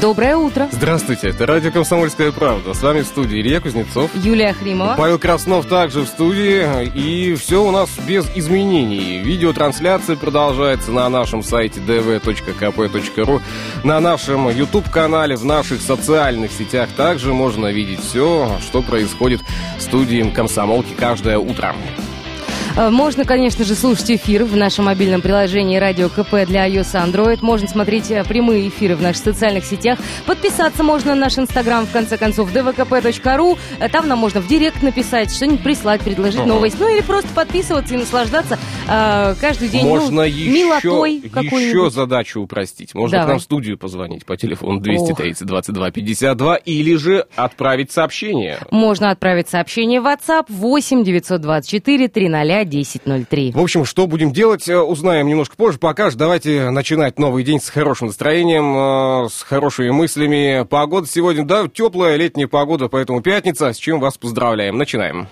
Доброе утро. Здравствуйте, это радио «Комсомольская правда». С вами в студии Илья Кузнецов. Юлия Хримова. Павел Краснов также в студии. И все у нас без изменений. Видеотрансляция продолжается на нашем сайте dv.kp.ru, на нашем YouTube-канале, в наших социальных сетях. Также можно видеть все, что происходит в студии «Комсомолки» каждое утро. Э, можно, конечно же, слушать эфир в нашем мобильном приложении «Радио КП» для iOS и Android. Можно смотреть э, прямые эфиры в наших социальных сетях. Подписаться можно на наш инстаграм, в конце концов, dvkp.ru. Э, там нам можно в директ написать, что-нибудь прислать, предложить uh-huh. новость. Ну или просто подписываться и наслаждаться э, каждый день можно ну, еще, милотой еще задачу упростить. Можно Давай. к нам в студию позвонить по телефону 230 22 52 или же отправить сообщение. Можно отправить сообщение в WhatsApp 8 924 300 1003. В общем, что будем делать, э, узнаем немножко позже. Пока же давайте начинать новый день с хорошим настроением, э, с хорошими мыслями. Погода сегодня, да, теплая летняя погода, поэтому пятница, с чем вас поздравляем. Начинаем.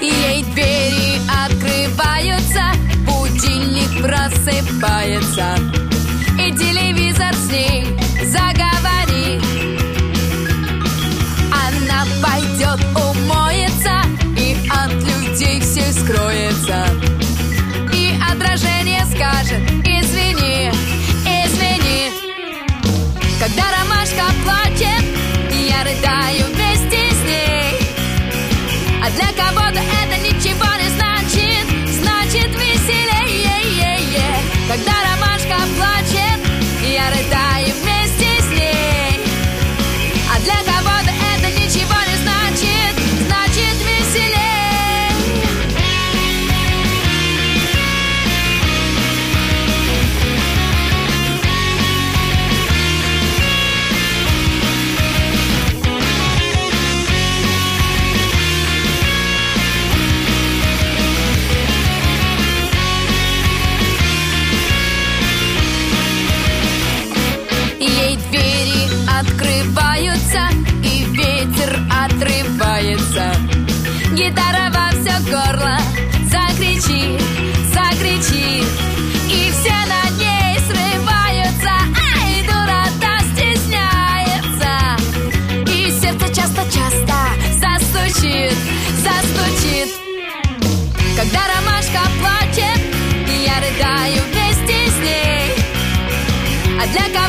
Ей двери открываются, будильник просыпается, с ней заговорит. Она пойдет умоется, и от людей все скроется. И отражение скажет, извини, извини. Когда ромашка плачет, я рыдаю вместе с ней. А для кого-то это а для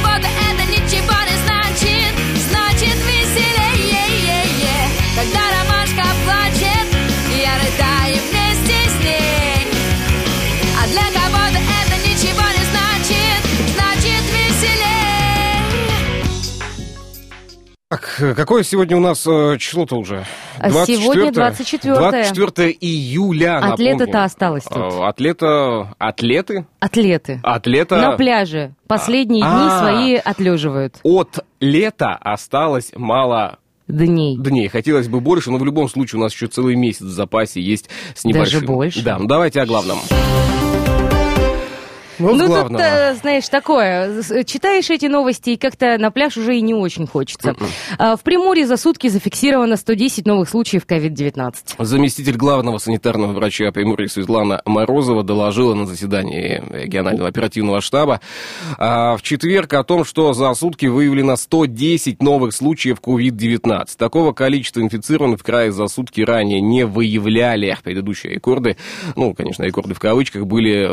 какое сегодня у нас э, число-то уже? А сегодня 24-е. 24 июля, От лета-то осталось тут. Э, От лета... Атлеты? Атлеты. От лета... На пляже. Последние дни А. свои отлеживают. От лета осталось мало Дней. дней. Хотелось бы больше, но в любом случае у нас еще целый месяц в запасе есть с небольшим. больше? Да, ну давайте о главном. Ну, главного. тут, э, знаешь, такое. С- Читаешь эти новости, и как-то на пляж уже и не очень хочется. М-м. А, В Приморье за сутки зафиксировано 110 новых случаев COVID-19. Заместитель главного санитарного врача Приморья Светлана Морозова доложила на заседании регионального оперативного штаба а, в четверг о том, что за сутки выявлено 110 новых случаев COVID-19. Такого количества инфицированных в крае за сутки ранее не выявляли. Предыдущие рекорды, ну, конечно, рекорды в кавычках, были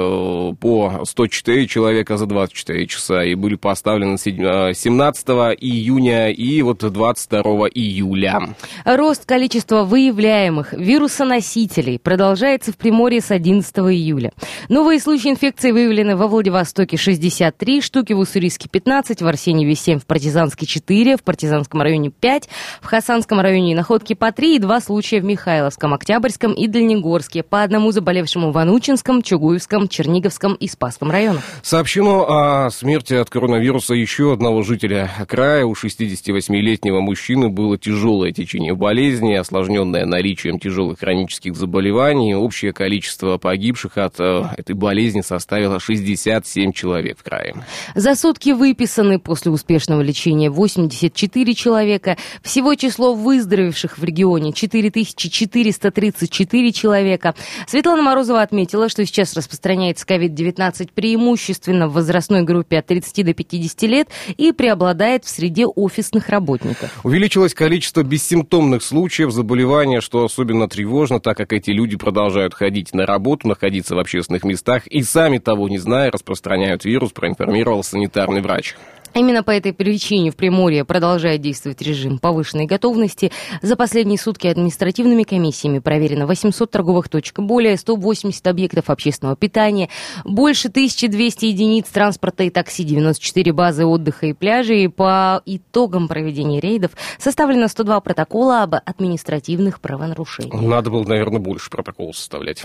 э, по 104 человека за 24 часа и были поставлены седь- э, 17 июня и вот 22 июля. Рост количества выявляемых вирусоносителей продолжается в Приморье с 11 июля. Новые случаи инфекции выявлены во Владивостоке 63 штуки, в Уссурийске 15, в Арсеньеве 7, в Партизанске 4, в Партизанском районе 5, в Хасанском районе находки по 3 и 2 случая в Михайловском, Октябрьском и Дальнегорске, по одному заболевшему в Анучинском, Чугуевском, Черниговском и Спасском Приморском районе. Сообщено о смерти от коронавируса еще одного жителя края. У 68-летнего мужчины было тяжелое течение болезни, осложненное наличием тяжелых хронических заболеваний. Общее количество погибших от э, этой болезни составило 67 человек в крае. За сутки выписаны после успешного лечения 84 человека. Всего число выздоровевших в регионе 4434 человека. Светлана Морозова отметила, что сейчас распространяется COVID-19 преимущественно в возрастной группе от 30 до 50 лет и преобладает в среде офисных работников. Увеличилось количество бессимптомных случаев заболевания, что особенно тревожно, так как эти люди продолжают ходить на работу, находиться в общественных местах и сами того не зная распространяют вирус, проинформировал санитарный врач. Именно по этой причине в Приморье продолжает действовать режим повышенной готовности. За последние сутки административными комиссиями проверено 800 торговых точек, более 180 объектов общественного питания, больше 1200 единиц транспорта и такси, 94 базы отдыха и пляжей. По итогам проведения рейдов составлено 102 протокола об административных правонарушениях. Надо было, наверное, больше протоколов составлять.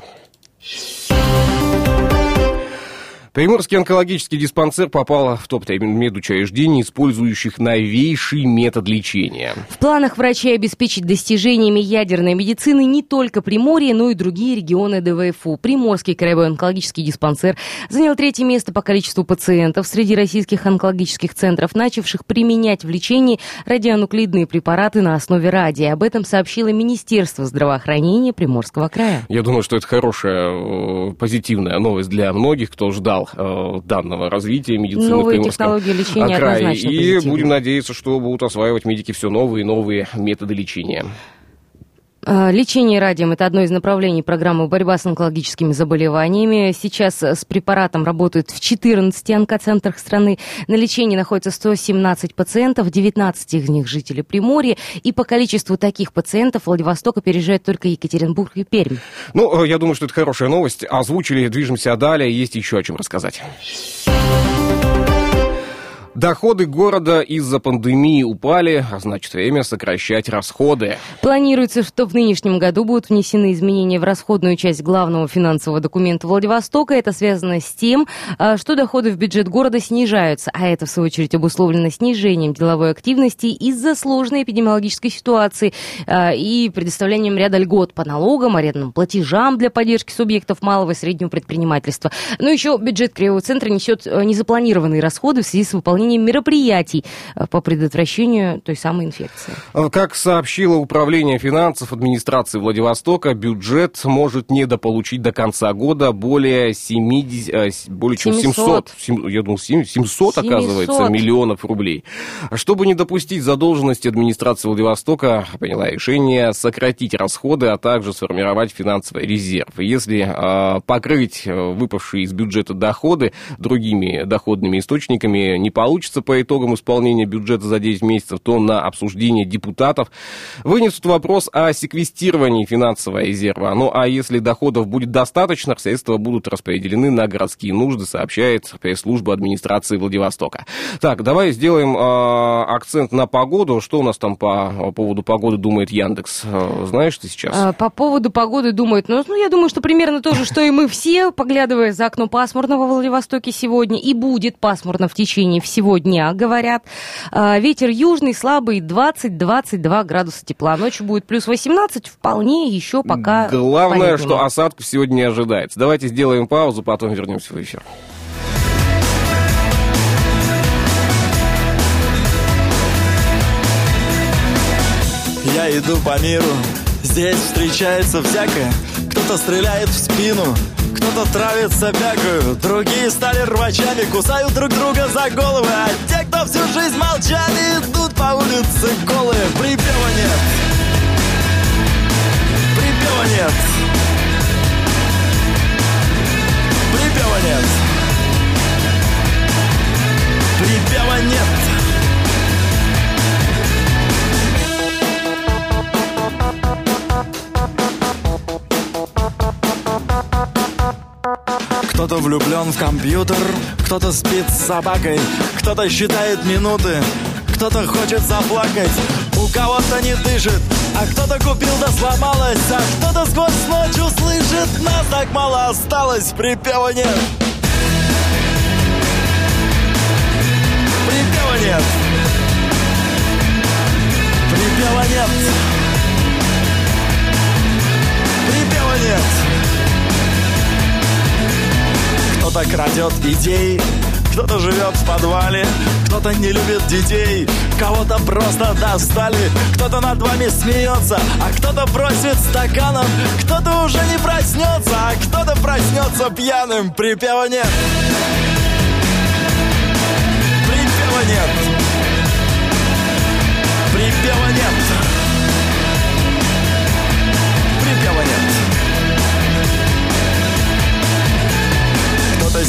Приморский онкологический диспансер попал в топ медучреждений, использующих новейший метод лечения. В планах врачей обеспечить достижениями ядерной медицины не только Приморье, но и другие регионы ДВФУ. Приморский краевой онкологический диспансер занял третье место по количеству пациентов среди российских онкологических центров, начавших применять в лечении радионуклидные препараты на основе радия. Об этом сообщило Министерство здравоохранения Приморского края. Я думаю, что это хорошая, позитивная новость для многих, кто ждал потенциал э, данного развития медицины Новые в технологии лечения крае. И позитивны. будем надеяться, что будут осваивать медики все новые и новые методы лечения. А, лечение радием – это одно из направлений программы «Борьба с онкологическими заболеваниями». Сейчас с препаратом работают в 14 онкоцентрах страны. На лечении находится 117 пациентов, 19 из них жители Приморья. И по количеству таких пациентов Владивосток опережает только Екатеринбург и Пермь. Ну, э, я думаю, что это хорошая новость. Озвучили, движемся далее, есть еще о чем рассказать. Доходы города из-за пандемии упали, а значит время сокращать расходы. Планируется, что в нынешнем году будут внесены изменения в расходную часть главного финансового документа Владивостока. Это связано с тем, а, что доходы в бюджет города снижаются, а это в свою очередь обусловлено снижением деловой активности из-за сложной эпидемиологической ситуации а, и предоставлением ряда льгот по налогам, арендным платежам для поддержки субъектов малого и среднего предпринимательства. Но еще бюджет Краевого центра несет а, незапланированные расходы в связи с выполнением выполнением мероприятий э, по предотвращению той самой инфекции. Э, как сообщило Управление финансов администрации Владивостока, бюджет может недополучить до конца года более, 70, э, более чем 700, 700 я думал, 700, 700, оказывается, миллионов рублей. Чтобы не допустить задолженности администрации Владивостока, приняла решение сократить расходы, а также сформировать финансовый резерв. Если э, покрыть выпавшие из бюджета доходы другими доходными источниками не получится, получится по итогам исполнения бюджета за 9 месяцев, то на обсуждение депутатов вынесут вопрос о секвестировании финансового резерва. Ну а если доходов будет достаточно, средства будут распределены на городские нужды, сообщает пресс-служба администрации Владивостока. Так, давай сделаем э, акцент на погоду. Что у нас там по поводу погоды думает Яндекс? Э, знаешь ты сейчас? А, по поводу погоды думает, ну, ну, я думаю, что примерно то же, что и мы все, поглядывая за окно пасмурного в Владивостоке сегодня, и будет пасмурно в течение всего всего дня, говорят. А, ветер южный, слабый, 20-22 градуса тепла. Ночью будет плюс 18, вполне еще пока Главное, что осадков сегодня не ожидается. Давайте сделаем паузу, потом вернемся в эфир. Я иду по миру, здесь встречается всякое Кто-то стреляет в спину, кто-то травится бегают, другие стали рвачами, кусают друг друга за головы, а те, кто всю жизнь молчали, идут по улице голые. Припева нет. Припева нет. Припева нет. Припева нет. Кто-то влюблен в компьютер, кто-то спит с собакой, кто-то считает минуты, кто-то хочет заплакать, у кого-то не дышит, а кто-то купил да сломалось, а кто-то сквозь ночь услышит, нас так мало осталось, припева нет. Припева нет. Припева нет. Припева нет. Кто-то крадет идеи, кто-то живет в подвале, кто-то не любит детей, кого-то просто достали, кто-то над вами смеется, а кто-то бросит стаканом, кто-то уже не проснется, а кто-то проснется пьяным. Припева нет. Припева нет.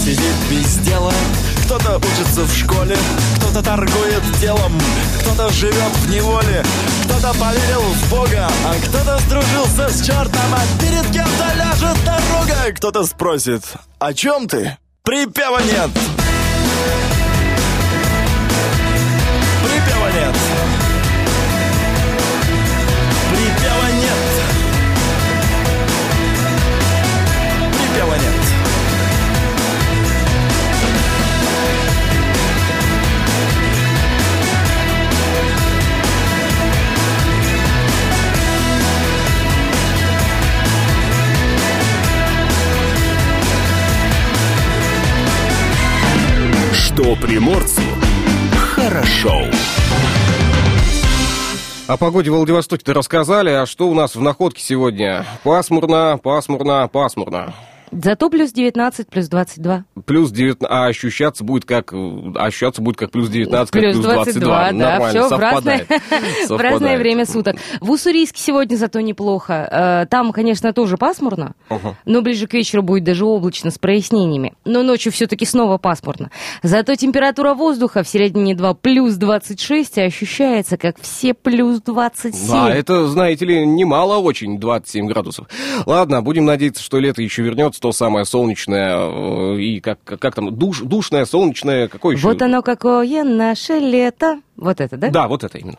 Сидит без дела, кто-то учится в школе, кто-то торгует делом, кто-то живет в неволе, кто-то поверил в Бога, а кто-то сдружился с чертом, а перед кем-то ляжет дорога. Кто-то спросит, о чем ты? Припева нет. Что приморцу хорошо. О погоде в Владивостоке-то рассказали, а что у нас в находке сегодня? Пасмурно, пасмурно, пасмурно. Зато плюс 19, плюс 22. Плюс 19, а ощущаться будет как, а ощущаться будет как плюс 19, как Плюс плюс 22. 22, да, Нормально, все в разное, совпадает. в разное Совпадает. время суток. В Уссурийске сегодня зато неплохо. Э, Там, конечно, тоже пасмурно, но ближе к вечеру будет даже облачно с прояснениями. Но ночью все-таки снова пасмурно. Зато температура воздуха в середине 2 плюс 26, а ощущается как все плюс 27. Да, это, знаете ли, немало очень, 27 градусов. Ладно, будем надеяться, что лето еще вернется, то самое солнечное э, и как, как там, душ, душное, солнечное, какое еще? Вот оно какое наше лето. Вот это, да? Да, вот это именно.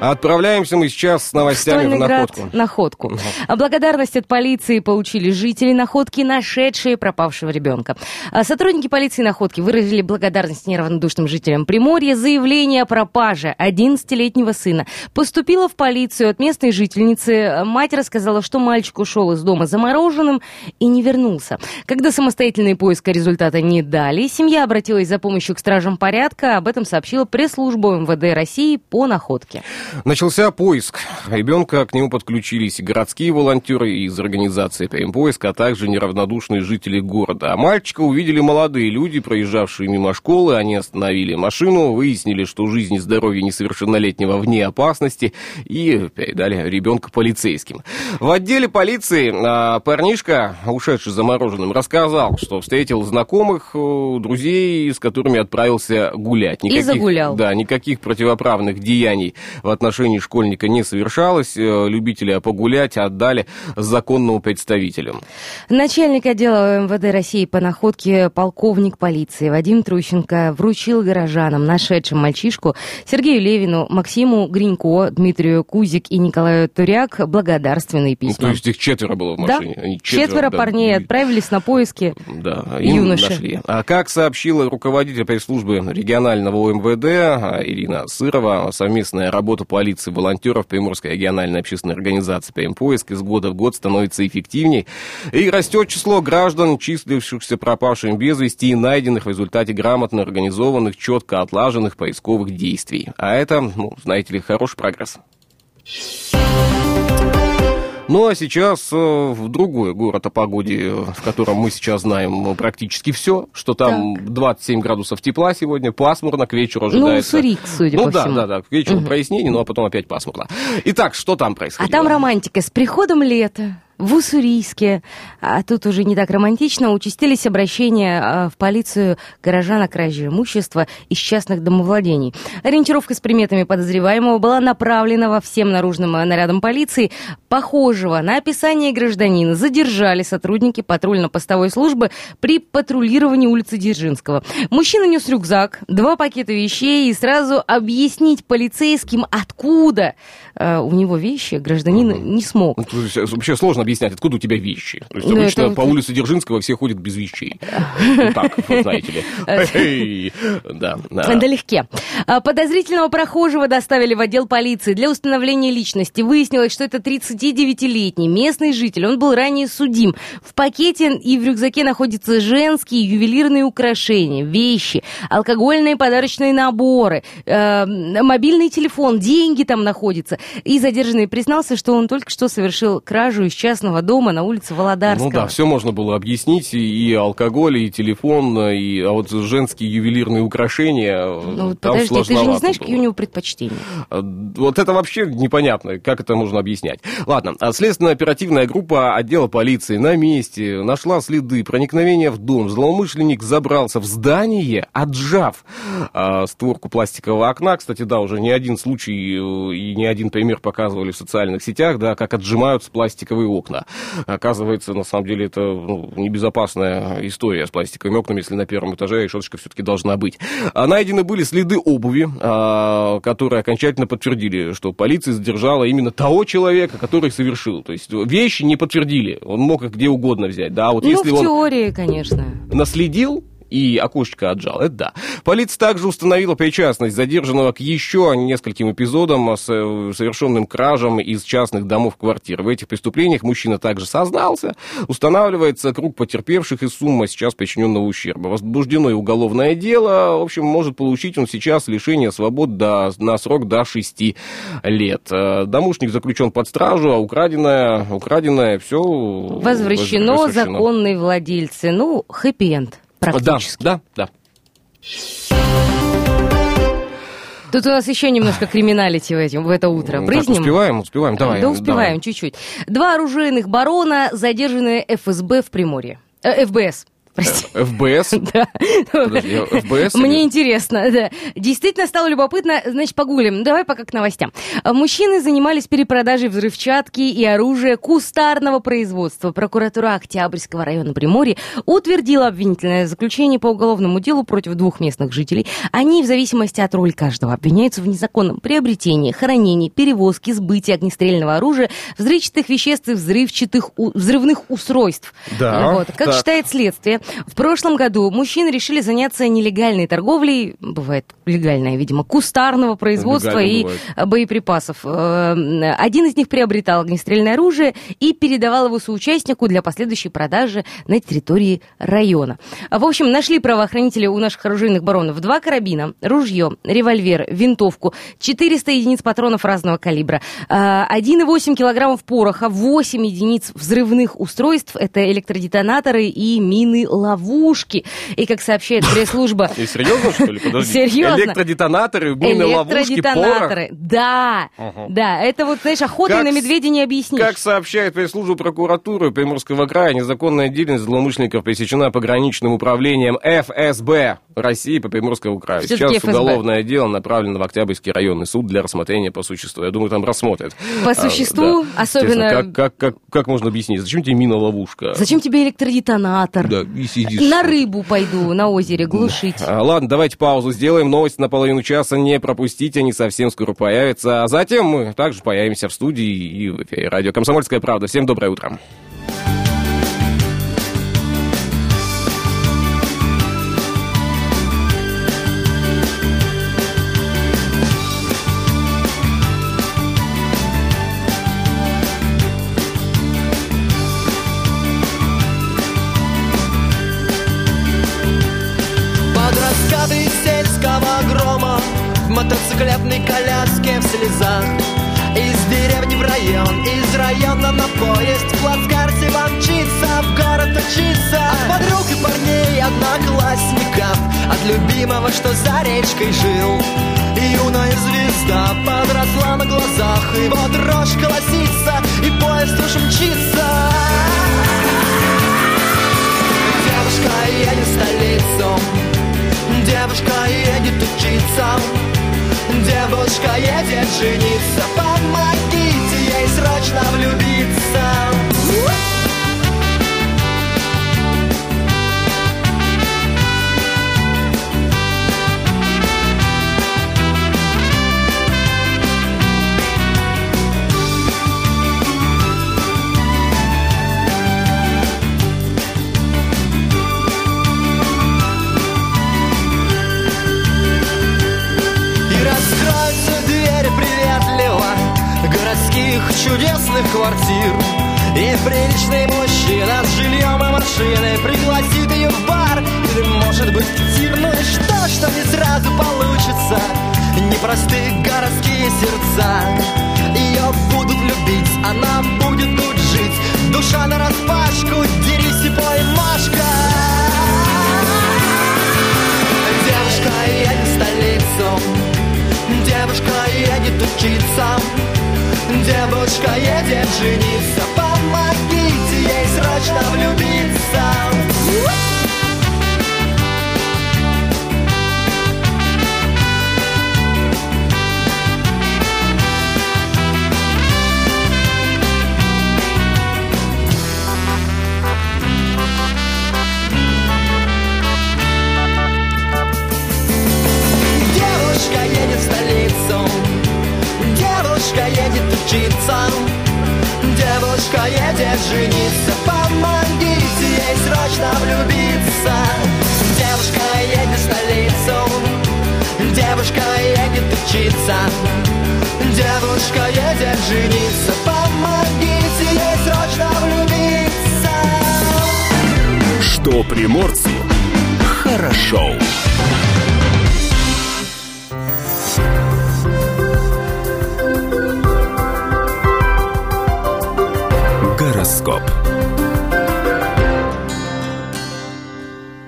Отправляемся мы сейчас с новостями в Стольный град находку. находку. А Благодарность от полиции получили жители находки, нашедшие пропавшего ребенка. А Сотрудники полиции находки выразили благодарность неравнодушным жителям Приморья. Заявление о пропаже 11-летнего сына поступило в полицию от местной жительницы. Мать рассказала, что мальчик ушел из дома замороженным и не вернулся. Когда самостоятельные поиска результата не дали, семья обратилась за помощью к стражам порядка. Об этом сообщила пресс-служба МВД России по находке. Начался поиск. Ребенка к нему подключились и городские волонтеры из организации «Поиск», а также неравнодушные жители города. А мальчика увидели молодые люди, проезжавшие мимо школы. Они остановили машину, выяснили, что жизнь и здоровье несовершеннолетнего вне опасности и передали ребенка полицейским. В отделе полиции а, парнишка, ушедший замороженным, рассказал, что встретил знакомых, э, друзей, с которыми отправился гулять. загулял. Да, никаких противоправных деяний в отношении школьника не совершалось. Э, Любителя погулять отдали законному представителю. Начальник отдела МВД России по находке полковник полиции Вадим Трущенко вручил горожанам, нашедшим мальчишку, Сергею Левину, Максиму Гринько, Дмитрию Кузик и Николаю Туряк благодарственные Ну, письма. то есть их четверо было в да, машине. Они четверо, да, парней отправились на поиски. Да, Юноши. нашли. А как сообщила руководитель пресс-службы регионального ОМВД а, Ирина Сырова, совместная работа полиции волонтеров Приморской региональной общественной организации «Поиск» из года в год становится эффективней. И растет число граждан, числившихся пропавшими без вести и найденных в результате грамотно организованных, четко отлаженных поисковых действий. А это, ну, знаете ли, хороший прогресс. Ну а сейчас э, в другой город о погоде, в котором мы сейчас знаем э, практически все, что там 27 градусов тепла сегодня, пасмурно, к вечеру Ну, ожидается. Уссурийск, судя ну, по да, всему. да, да, к вечеру прояснение, ну а потом опять пасмурно. Итак, что там А происходило? там романтика. С приходом лета в Уссурийске, а тут уже не так романтично, участились обращения а, в полицию горожан о краже имущества из частных домовладений. Ориентировка с приметами подозреваемого была направлена во всем наружным а, нарядам полиции. Похожего на описание гражданина задержали сотрудники патрульно-постовой службы при патрулировании улицы Дзержинского. Мужчина нес рюкзак, два пакета вещей и сразу объяснить полицейским, откуда э, у него вещи, гражданин не смог. Ну, э, вообще сложно объяснять, откуда у тебя вещи. То есть Ну, обычно это- по улице Дзержинского все ходят без вещей. Так, знаете ли. Да, да. Налегке. А, Подозрительного прохожего доставили в отдел полиции для установления личности. Выяснилось, что это 39-летний местный житель. Он был ранее судим. В пакете и в рюкзаке находятся женские ювелирные украшения, вещи, алкогольные подарочные наборы, э, мобильный телефон, деньги там находятся. И задержанный признался, что он только что совершил кражу из частного дома на улице Володарского. Ну да, все можно было объяснить, и, алкоголь, и телефон, и, а вот женские ювелирные украшения, Ну, вот подожди, ты же не знаешь, было. какие у него предпочтения. А, Вот это вообще непонятно, как это можно объяснять. Ладно, а следственная оперативная группа отдела полиции на месте нашла следы проникновения в дом. Злоумышленник забрался в здание, отжав а, створку пластикового окна. Кстати, да, уже не один случай э, и не один пример показывали в социальных сетях, да, как отжимаются пластиковые окна. Оказывается, на самом деле, это ну, небезопасная история с пластиковыми окнами, если на первом этаже решеточка все-таки должна быть. А найдены были следы обуви, а, которые окончательно подтвердили, что полиция задержала именно того человека, который совершил. То есть вещи не подтвердили, он мог их где угодно взять. Да, вот ну, если в он теории, конечно. наследил и окошечко отжал, это да. Полиция также установила причастность задержанного к еще нескольким эпизодам с э, совершенным кражам из частных домов квартир. В этих преступлениях мужчина также сознался. Устанавливается круг потерпевших и сумма сейчас причиненного ущерба. Возбуждено и уголовное дело. В общем, может получить он сейчас лишение свобод до, на срок до 6 лет. Э, Домушник заключен под стражу, а украденное, украденное все Возвращено, законные владельцы. Ну, хэппи-энд практически. Да, да, да. Тут у нас еще немножко криминалити в, этим, в это утро. Так, Брызнем? успеваем, успеваем, давай. да успеваем давай. чуть-чуть. Два оружейных барона, задержанные ФСБ в Приморье. Э, ФБС. Прости. ФБС? Да. Подожди, ФБС Мне или- интересно, да. Действительно стало любопытно, значит, погуглим. Давай пока к новостям. А, Мужчины занимались перепродажей взрывчатки и оружия кустарного производства. Прокуратура Октябрьского района Приморья утвердила обвинительное заключение по уголовному делу против двух местных жителей. Они, в зависимости от роли каждого, обвиняются в незаконном приобретении, хранении, перевозке, сбытии огнестрельного оружия, взрывчатых веществ и взрывчатых взрывных устройств. Да, Вот. Как так. считает следствие, в прошлом году мужчины решили заняться нелегальной торговлей, бывает легальная, видимо, кустарного производства Легально и бывает. э, боеприпасов. Э, Один из них приобретал огнестрельное оружие и передавал его соучастнику для последующей продажи на территории района. В общем, нашли правоохранители у наших оружейных баронов два карабина, ружье, револьвер, винтовку, 400 единиц патронов разного калибра, э, 1,8 килограммов пороха, 8 единиц взрывных устройств, это электродетонаторы и мины-ловушки. И, как сообщает пресс-служба... Серьезно, что ли? Подожди. Серьезно. Электродетонаторы, мины, ловушки. Электродетонаторы, да, да, это вот, знаешь, охотой на медведя не объяснишь. Как сообщает пресс-служба прокуратуры Приморского края, незаконная деятельность злоумышленников пресечена пограничным управлением ФСБ России по Приморскому краю. Сейчас уголовное дело направлено в Октябрьский районный суд для рассмотрения по существу. Я думаю, там рассмотрят. По А, существу, да. особенно- Как, как, как, как можно объяснить? Зачем тебе мина-ловушка? Зачем тебе электродетонатор? Да, и сидишь. На рыбу пойду на озере глушить. А, Ладно, давайте паузу сделаем. Новости на половину часа не пропустите, они совсем скоро появятся. А затем мы также появимся в студии и в эфире радио «Комсомольская правда». Всем доброе утро. Любимого, что за речкой жил. Юная звезда подросла на глазах И вот дрожь колосится, и поезд уж мчится. Девушка едет в столицу Девушка едет учиться Девушка едет жениться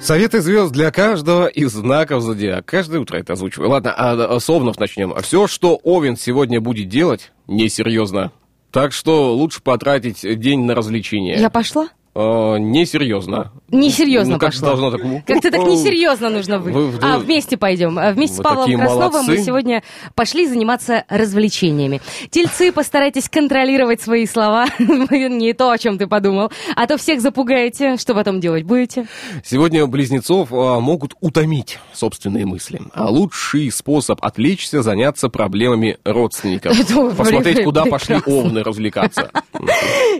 Советы звезд для каждого из знаков зодиака. Каждое утро это озвучиваю. Ладно, а, а с Овнов начнем. Все, что Овен сегодня будет делать, несерьезно. Так что лучше потратить день на развлечения. Я пошла? Э, несерьезно. Несерьезно ну, как пошла. должно так... Как-то так несерьезно нужно быть. Вы- а вы- вместе пойдем. А Вместе с Павлом Красновым мы молодцы. сегодня пошли заниматься развлечениями. Тельцы, постарайтесь контролировать свои слова. Не то, о чем ты подумал. А то всех запугаете. Что потом делать будете? Сегодня близнецов а, могут утомить собственные мысли. А лучший способ отвлечься заняться проблемами родственников. Посмотреть, куда пошли овны развлекаться.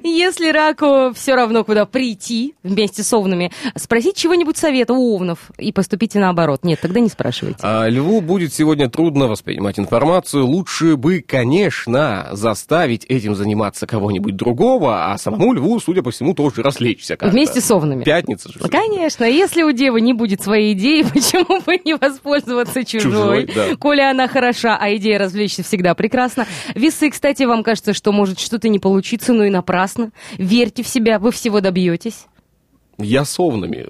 Если раку все равно, куда прийти вместе с овнами, спросите чего-нибудь совета у овнов и поступите наоборот. Нет, тогда не спрашивайте. А льву будет сегодня трудно воспринимать информацию. Лучше бы, конечно, заставить этим заниматься кого-нибудь другого, а самому льву, судя по всему, тоже развлечься как-то. Вместе с овнами. Пятница же. Ну, Конечно, если у девы не будет своей идеи, почему бы не воспользоваться чужой? Чужой, да. Коли она хороша, а идея развлечься всегда прекрасна. Весы, кстати, вам кажется, что может что-то не получиться, но и напрасно. Верьте в себя, вы всего добьетесь. Я с овнами.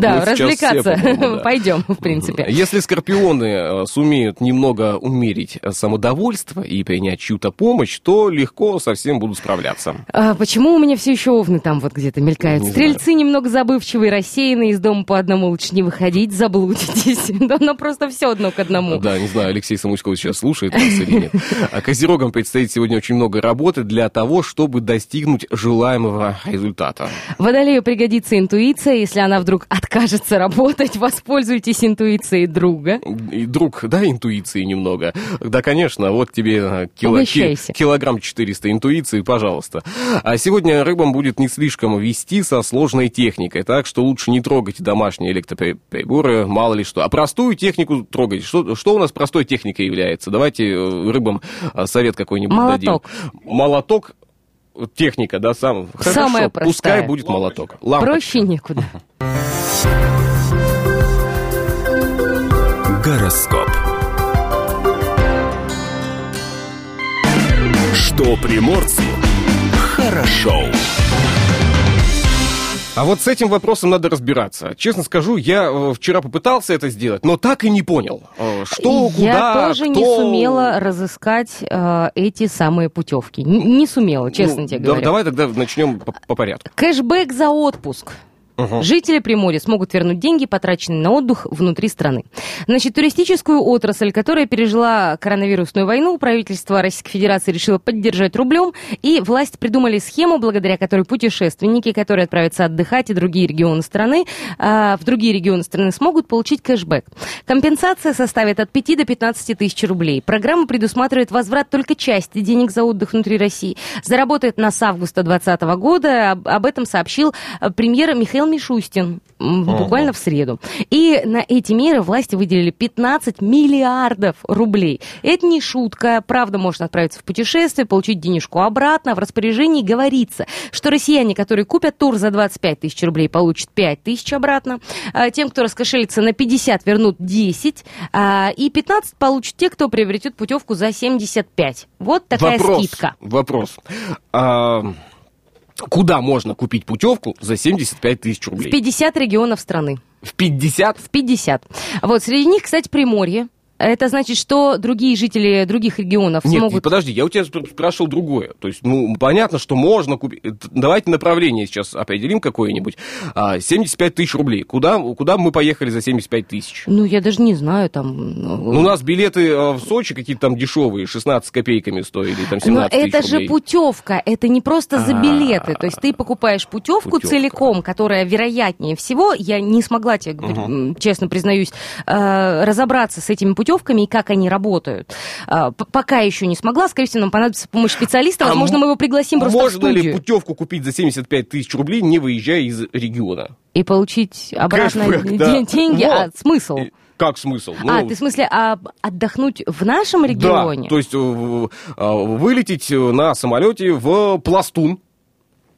Да, Мы все, развлекаться. по-моему, да. Пойдем, в принципе. Если скорпионы э, сумеют немного умерить э, самодовольство и принять чью-то помощь, то легко совсем будут справляться. А почему у меня все еще овны там вот где-то мелькают? Не Стрельцы немного забывчивые, рассеянные, из дома по одному лучше не выходить, заблудитесь. Да, но просто все одно к одному. Да, не знаю, Алексей Самуськов сейчас слушает нас или нет. А Козерогам предстоит сегодня очень много работы для того, чтобы достигнуть желаемого результата. Водолею пригодится интуиция. Если она вдруг откажется работать, воспользуйтесь интуицией друга. И, друг, да, интуиции немного. Да, конечно, вот тебе э, кило- килограмм 400 интуиции, пожалуйста. А сегодня рыбам будет не слишком вести со сложной техникой, так что лучше не трогайте домашние электроприборы, мало ли что. А простую технику трогайте. Что, что у нас простой техникой является? Давайте э, рыбам э, совет какой-нибудь Молоток. дадим. Молоток. Техника, да, сам. Самая Хорошо, простая. Пускай будет молоток. Лампочка. Проще некуда. Гороскоп. Что приморцу хорошо. А вот с этим вопросом надо разбираться. Честно скажу, я э, вчера попытался это сделать, но так и не понял, э, что, Я куда, тоже кто... не сумела разыскать э, эти самые путевки. Н- не сумела, честно Ну, тебе да- говорю. Давай тогда начнем по, по порядку. Кэшбэк за отпуск. Мгм. Жители Приморья смогут вернуть деньги, потраченные на отдых внутри страны. Значит, туристическую отрасль, которая пережила коронавирусную войну, правительство Российской Федерации решило поддержать рублем, и власти придумали схему, благодаря которой путешественники, которые отправятся отдыхать и другие регионы страны, а, в другие регионы страны смогут получить кэшбэк. Компенсация составит от 5 до 15 тысяч рублей. Программа предусматривает возврат только части денег за отдых внутри России. Заработает она с августа 2020 года. Об, об этом сообщил э, премьер Михаил сказал Мишустин буквально в среду. И на эти меры власти выделили 15 миллиардов рублей. Это не шутка. Правда, можно отправиться в путешествие, получить денежку обратно. В распоряжении говорится, что россияне, которые купят тур за 25 тысяч рублей, получат 5 тысяч обратно. А Тем, кто раскошелится на 50, вернут 10. а, И 15 получат те, кто приобретет путевку за 75. Вот такая вопрос, скидка. Вопрос. А, куда можно купить путевку за 75 тысяч В рублей? 50 регионов страны. В 50? В 50. Вот, среди них, кстати, Приморье. Это значит, что другие жители других регионов Нет, смогут... подожди, я у тебя спр- спрашивал другое. То есть, ну, понятно, что можно купить... э, Давайте направление сейчас определим какое-нибудь. А, 75 тысяч рублей. Куда, куда мы поехали за 75 тысяч? Ну, я даже не знаю, там... Ну, у нас билеты э, в Сочи какие-то там дешевые, 16 копейками стоили, там 17 Но тысяч это же рублей. путевка, это не просто за А. билеты. То есть ты покупаешь путевку Путевка. целиком, которая вероятнее всего, я не смогла тебе, м, честно признаюсь, э, разобраться с этими путевками и как они работают. П- Пока еще не смогла, скорее всего, нам понадобится помощь специалиста. А Возможно, м- мы его пригласим просто Можно ли путевку купить за 75 тысяч рублей, не выезжая из региона? И получить обратно Кэшбэк, да. деньги. Вот. А смысл? Как смысл? А, Ну, ты в смысле а, отдохнуть в нашем регионе? Да, то есть э, вылететь э, на самолете в Пластун.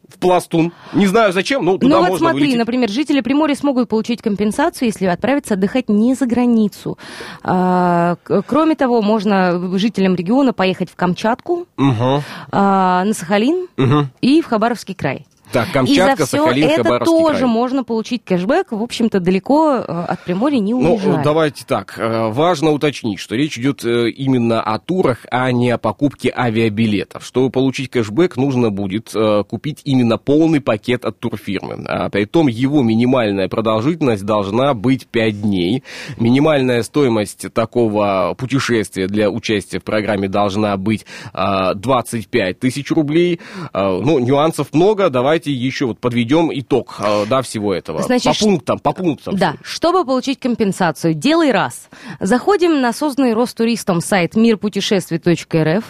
В Пластун. Не знаю зачем, но туда ну вот можно смотри, вылететь. например, жители Приморья смогут получить компенсацию, если отправиться отдыхать не за границу. А, кроме того, можно жителям региона поехать в Камчатку, Мгм, а, на Сахалин мгм. и в Хабаровский край. Так, и Камчатка, за все Сахалин, это тоже край. можно получить кэшбэк. В общем-то, далеко э, от Приморья не Ну, уезжая. давайте так. э, Важно уточнить, что речь идет э, именно о турах, а не о покупке авиабилетов. Чтобы получить кэшбэк, нужно будет купить именно полный пакет от турфирмы. А Притом его минимальная продолжительность должна быть 5 дней. Минимальная стоимость такого путешествия для участия в программе должна быть э, 25 тысяч рублей. Э, Ну, нюансов много. Давайте еще вот подведем итог э, да, всего этого. Значит, по пунктам, по пунктам. Да, чтобы получить компенсацию, делай раз. Заходим на созданный Ростуристом сайт мирпутешествий.рф,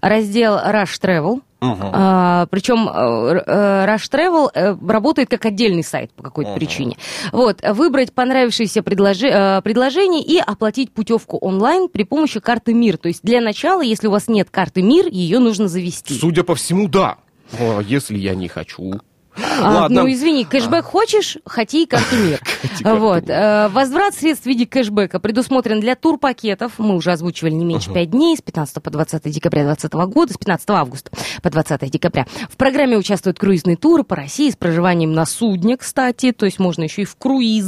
раздел Rush Travel. А, причем э, э, Rush Travel работает как отдельный сайт по какой-то причине. Вот, выбрать понравившееся предложи- предложение и оплатить путевку онлайн при помощи карты МИР. То есть для начала, если у вас нет карты МИР, ее нужно завести. Судя по всему, да. О, если я не хочу. А, Ладно. Ну, извини, кэшбэк хочешь, хоти карту мир. карту Вот. э, Возврат средств в виде кэшбэка предусмотрен для турпакетов. Мы уже озвучивали не меньше 5 дней, с 15 по 20 декабря 2020 года, с 15 августа по 20 декабря. В программе участвуют круизные туры по России с проживанием на судне, кстати. То есть можно еще и в круиз.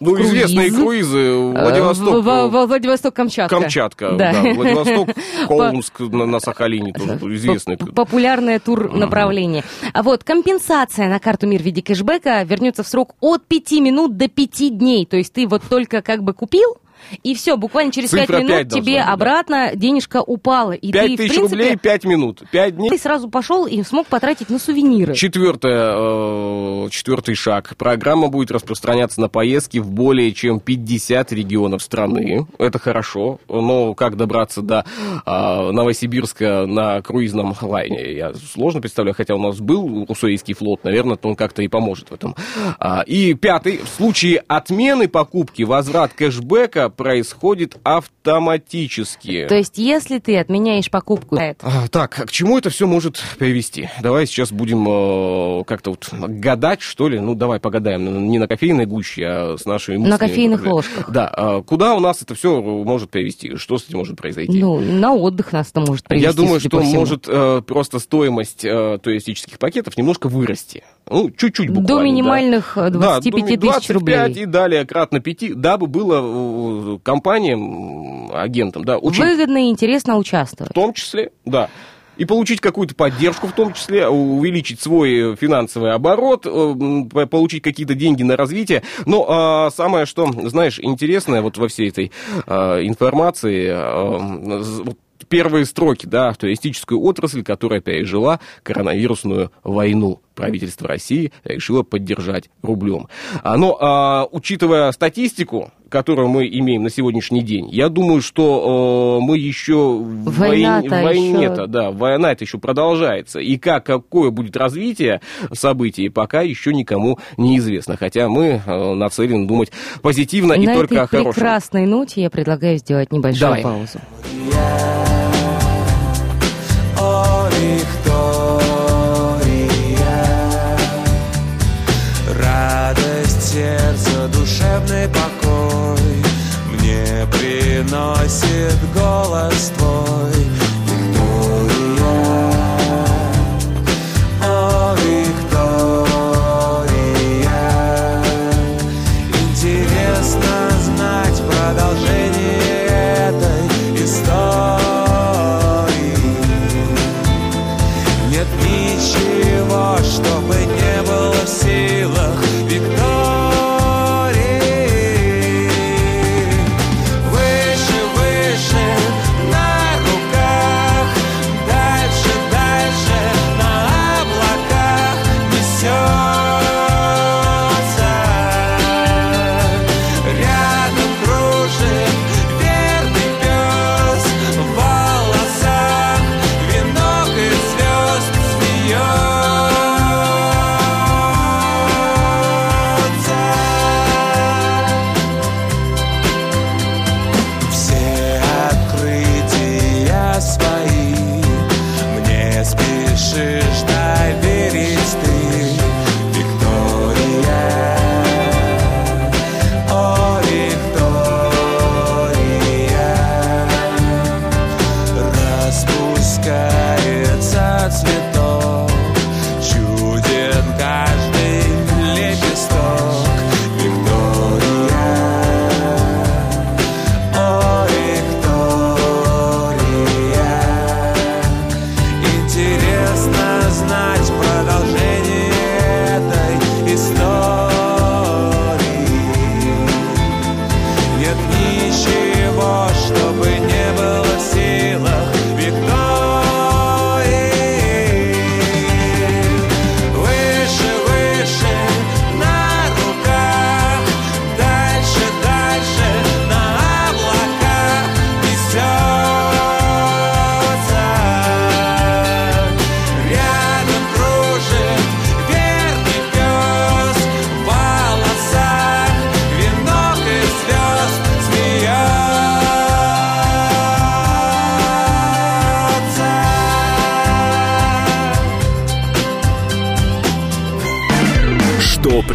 Ну, В круиз. известные круизы. Э, Владивосток. в- в- в- Владивосток-Камчатка. Камчатка, Да. да. Владивосток, Холмск на, на Сахалине тоже известный. Популярное тур направление. А вот компенсация на карту МИР в виде кэшбэка вернется в срок от 5 минут до 5 дней. То есть ты вот только как бы купил, и все, буквально через Цифра 5 минут пять должна тебе быть, да. обратно денежка упала. И Пять ты, в тысяч принципе, рублей, пять минут. Пять дней. ты сразу пошел и смог потратить на сувениры. Четвертое, э, четвертый шаг. Программа будет распространяться на поездки в более чем 50 регионов страны. Это хорошо. Но как добраться до э, Новосибирска на круизном лайне, я сложно представляю. Хотя у нас был Уссурийский флот, наверное, то он как-то и поможет в этом. А, И пятый. В случае отмены покупки возврат кэшбэка происходит автоматически. То есть, если ты отменяешь покупку, А, Так, к чему это все может привести? Давай сейчас будем э, как-то вот гадать, что ли. Ну, давай погадаем. Не на кофейной гуще, а с нашими мыслями. кофейных ложках. Да. а куда у нас это все может привести? Что с этим может произойти? ну, на отдых нас это может привести. Я думаю, что по всему. может э, просто стоимость э, туристических пакетов немножко вырасти. Ну, чуть-чуть буквально. До да. минимальных э, Да, 25 до тысяч 25 рублей. и далее кратно 5, дабы было компаниям, агентам, да, очень Выгодно и интересно участвовать. в том числе, да. И получить какую-то поддержку, в том числе, увеличить свой финансовый оборот, э, получить какие-то деньги на развитие. Но а, самое, что, знаешь, интересное вот во всей этой а, информации, а, первые строки, да, туристическую отрасль, которая пережила коронавирусную войну. Правительство России решило поддержать рублем. А, Но, а, учитывая статистику, которую мы имеем на сегодняшний день, я думаю, что э, мы еще в войне, войне-то, еще- да, война это еще продолжается. И как, какое будет развитие событий, пока еще никому неизвестно. Хотя мы э, нацелены думать позитивно и На только этой о хорошем. прекрасной ноте я предлагаю сделать небольшую Давай. паузу. Радость сердца, душевный покой приносит голос твой,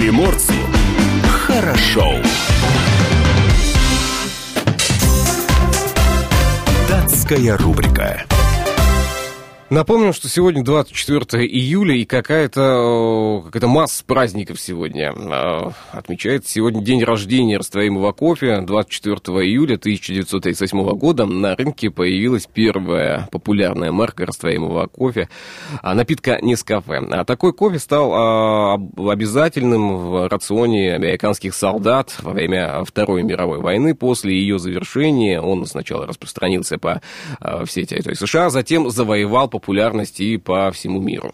Приморцу хорошо. Датская рубрика. Напомним, что сегодня 24 июля и какая-то какая масса праздников сегодня. Э, Отмечается сегодня день рождения растворимого кофе. 24 июля 1938 года на рынке появилась первая популярная марка растворимого кофе, а, напитка Нескафе. А такой кофе стал а, об- обязательным в рационе американских солдат во время Второй мировой войны. После ее завершения он сначала распространился по а, всей территории США, затем завоевал популярность и по всему миру.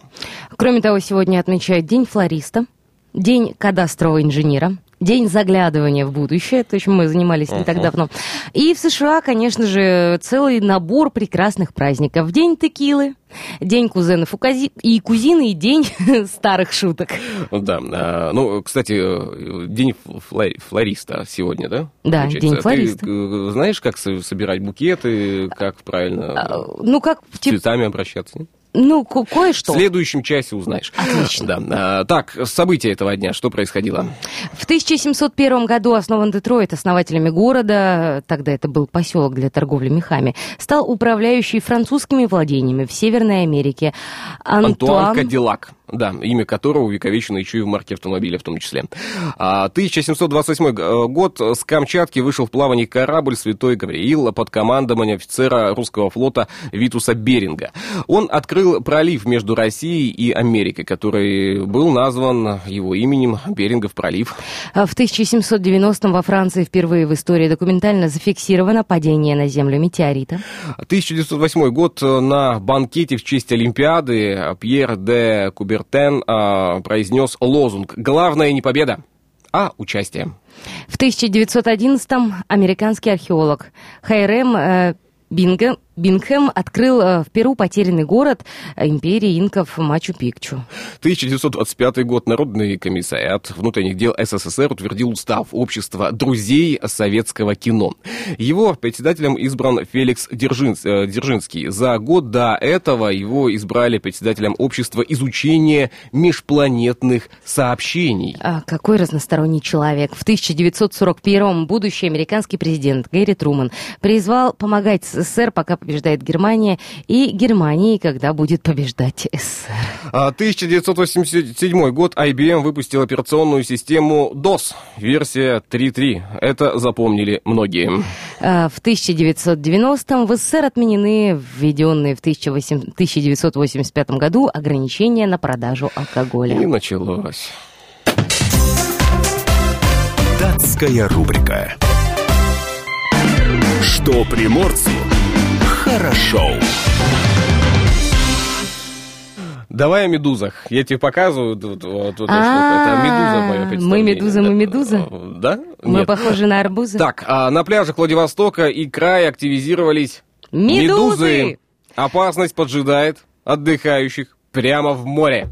Кроме того, сегодня отмечают День флориста, День кадастрового инженера, День заглядывания в будущее, то, чем мы занимались не так давно. И в США, конечно же, целый набор прекрасных праздников. День текилы, День кузенов и кузи- и кузины, и День старых шуток. Да, а, ну, кстати, день флори- флориста сегодня, да? Да, Получается. день Ты, флориста. э, знаешь, как со- собирать букеты, как правильно А, Ну, как, с типа, цветами обращаться? Ну, ко- кое-что. В следующем часе узнаешь. Отлично. Да. А, так, события этого дня, что происходило? В 1701 году основан Детройт основателями города, тогда это был поселок для торговли мехами, стал управляющий французскими владениями в Северной Америке Антуан Антуан... Кадиллак, да, имя которого увековечено еще и в марке автомобиля в том числе. А, 1728 г- год с Камчатки вышел в плавание корабль «Святой Гавриил» под командованием офицера русского флота Витуса Беринга. Он открыл пролив между Россией и Америкой, который был назван его именем Берингов пролив. В 1790 во Франции впервые в истории документально зафиксировано падение на Землю метеорита. 1908 год на банкете в честь Олимпиады Пьер де Кубертен а, произнес лозунг «Главное не победа, а участие. В 1911-м американский археолог Хайрем э, Бинга, Бингхэм открыл э, в Перу потерянный город э, империи инков Мачу-Пикчу. 1925 год. Народный комиссариат внутренних дел СССР утвердил устав общества друзей советского кино. Его председателем избран Феликс Держин, э, Держинский. За год до этого его избрали председателем общества изучения межпланетных сообщений. А какой разносторонний человек. В 1941-м будущий американский президент Гэри Труман призвал помогать СССР, пока побеждает Германия, и Германии, когда будет побеждать СССР. 1987 А, год IBM выпустил операционную систему DOS, версия 3.3. Это запомнили многие. А, В 1990-м в СССР отменены введенные в 18- 1985 году ограничения на продажу И алкоголя. началось. Датская рубрика. Что приморцу хорошо. Давай о медузах. Я тебе показываю вот, вот, А, это медуза мое мы медуза, мы медуза? Да? Мы Нет. похожи на арбузы. Так, а на пляжах Владивостока и края активизировались Медузы! Опасность поджидает отдыхающих прямо в море.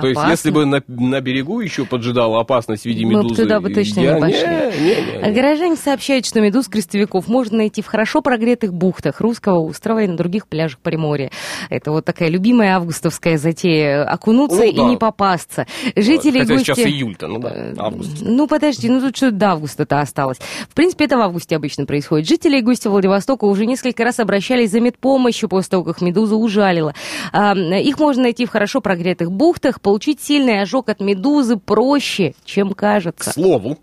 То есть, если бы на, на берегу еще поджидала опасность в виде Мы бы медузы... туда бы точно я- не пошли. Не, не, не. Горожане сообщают, что медуз крестовиков можно найти в хорошо прогретых бухтах Русского острова и на других пляжах Приморья. Это вот такая любимая августовская затея. Окунуться Ну и да. не попасться. Жители Хотя гости... сейчас июль-то, ну да, Э, август. Ну, подожди, ну тут что до августа-то осталось. В принципе, это в августе обычно происходит. Жители и гости Владивостока уже несколько раз обращались за медпомощью после того, как медуза ужалила. Их можно найти в хорошо прогретых бухтах. Получить сильный ожог от медузы проще, чем К кажется. слову,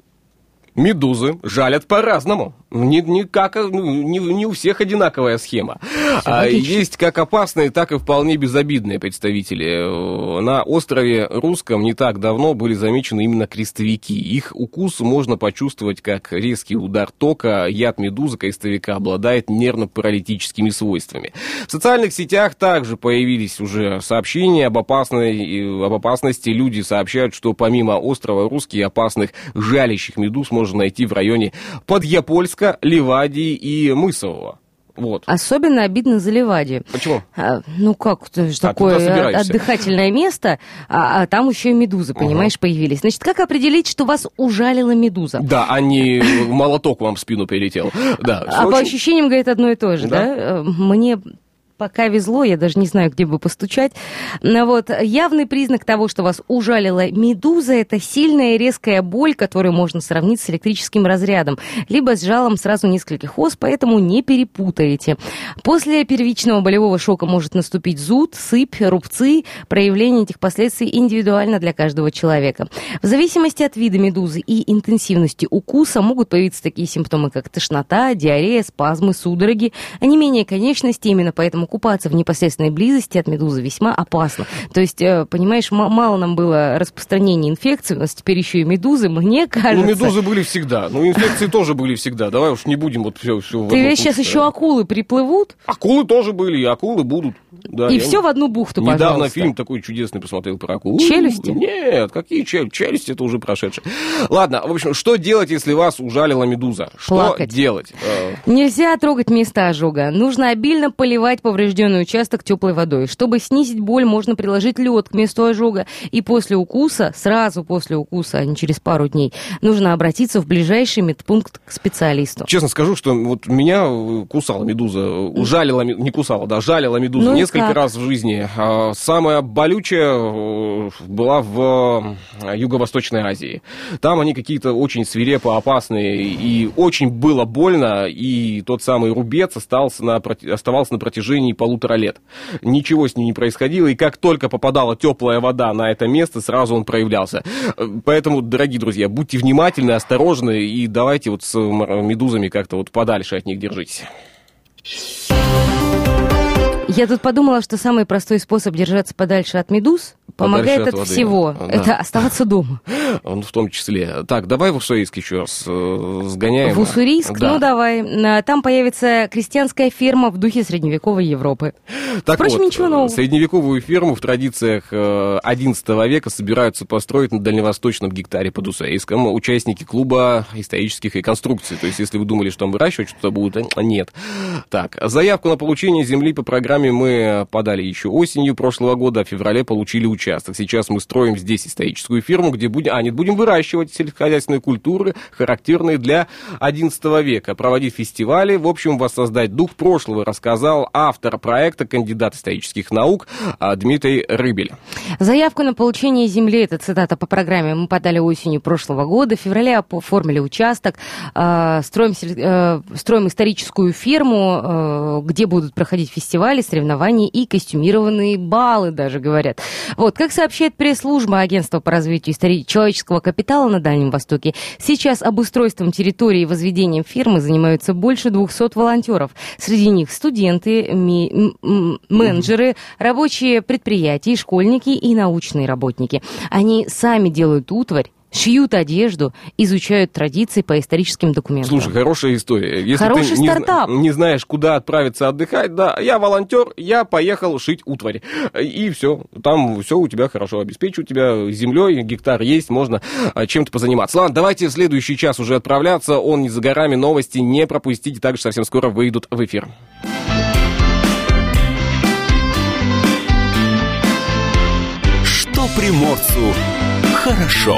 медузы жалят по-разному. Не, не, как, ну, не, не у всех одинаковая схема. А, есть как опасные, так и вполне безобидные представители. Э, На острове Русском не так давно были замечены именно крестовики. Их укус можно почувствовать как резкий удар тока. Яд медузы крестовика обладает нервно-паралитическими свойствами. В социальных сетях также появились уже сообщения об, опасной, об опасности. Люди сообщают, что помимо острова Русский опасных жалящих медуз можно найти в районе Подъяпольска, Ливадии и Мысового. Вот. Особенно обидно за Ливадию. Почему? А, ну как, это же А, такое отдыхательное место, а, а там еще и медузы, понимаешь, появились. Значит, как определить, что вас ужалила медуза? Да, а не молоток вам в спину перелетел. Да, А по очень- ощущениям, говорит, одно и то же, Да. да? Э, Мне пока везло, я даже не знаю, где бы постучать. Но вот явный признак того, что вас ужалила медуза, это сильная и резкая боль, которую можно сравнить с электрическим разрядом, либо с жалом сразу нескольких ос, поэтому не перепутаете. После первичного болевого шока может наступить зуд, сыпь, рубцы. Проявление этих последствий индивидуально для каждого человека. В зависимости от вида медузы и интенсивности укуса могут появиться такие симптомы, как тошнота, диарея, спазмы, судороги, а не менее конечности. Именно поэтому купаться в непосредственной близости от медузы весьма опасно. То есть, э, понимаешь, мало нам было распространения инфекций, у нас теперь еще и медузы, мне кажется. Ну, медузы были всегда. Ну, инфекции тоже были всегда. Давай уж не будем вот все, все Ты сейчас еще акулы приплывут, Акулы тоже были, и акулы будут. Да, и все в одну бухту, Недавно пожалуйста. фильм такой чудесный посмотрел про акулу. Челюсти? Нет, какие челюсти? Челюсти это уже прошедшее. Ладно, в общем, что делать, если вас ужалила медуза? Что Плакать. делать? Э, Нельзя трогать место ожога. Нужно обильно поливать поврежденный участок теплой водой. Чтобы снизить боль, можно приложить лед к месту ожога. И после укуса, сразу после укуса, а не через пару дней, нужно обратиться в ближайший медпункт к специалисту. Честно скажу, что вот меня э, кусала медуза, э, ужалила, не кусала, да, жалила медуза Ну несколько как? раз в жизни. А Самая болючая э, была в Юго-Восточной Азии. Там они какие-то очень свирепо опасные, и очень было больно, и тот самый рубец остался на, оставался на протяжении полутора лет. Ничего с ним не происходило, и как только попадала теплая вода на это место, сразу он проявлялся. Поэтому, дорогие друзья, будьте внимательны, осторожны, и давайте вот с медузами как-то вот подальше от них держитесь. Я тут подумала, что самый простой способ держаться подальше от медуз помогает от от, воды. всего. Да. Это оставаться дома. Он в том числе. Так, давай в Уссурийск еще раз э, сгоняем. В Уссурийск, Да. ну давай. А, Там появится крестьянская ферма в духе средневековой Европы. Так Впрочем, вот, ничего э, нового. Средневековую ферму в традициях э, XI века собираются построить на дальневосточном гектаре под Усаиском участники клуба исторических реконструкций. То есть, если вы думали, что там выращивать что-то будут, а нет. Так, заявку на получение земли по программе мы подали еще осенью прошлого года, а в феврале получили участок. Сейчас мы строим здесь историческую ферму, где будем, а, нет, будем выращивать сельскохозяйственные культуры, характерные для XI века, проводить фестивали, в общем, воссоздать дух прошлого, рассказал автор проекта, кандидат исторических наук а, Дмитрий Рыбель. Заявку на получение земли, это цитата по программе, мы подали осенью прошлого года. В феврале оформили участок, э, строим, э, строим историческую ферму, э, где будут проходить фестивали, соревнования и костюмированные баллы даже, говорят. Вот, как сообщает пресс-служба Агентства по развитию человеческого капитала на Дальнем Востоке, сейчас обустройством территории и возведением фирмы занимаются больше 200 волонтеров. Среди них студенты, менеджеры, рабочие предприятия, школьники и научные работники. Они сами делают утварь, шьют одежду, изучают традиции по историческим документам. Слушай, хорошая история. Если Хороший ты не, стартап. не знаешь, куда отправиться отдыхать, да, я волонтер, я поехал шить утварь. И все. Там все у тебя хорошо обеспечивают тебя землей, гектар есть, можно а, чем-то позаниматься. Ладно, давайте в следующий час уже отправляться. Он не за горами, новости не пропустите, также совсем скоро выйдут в эфир. Что приморцу хорошо.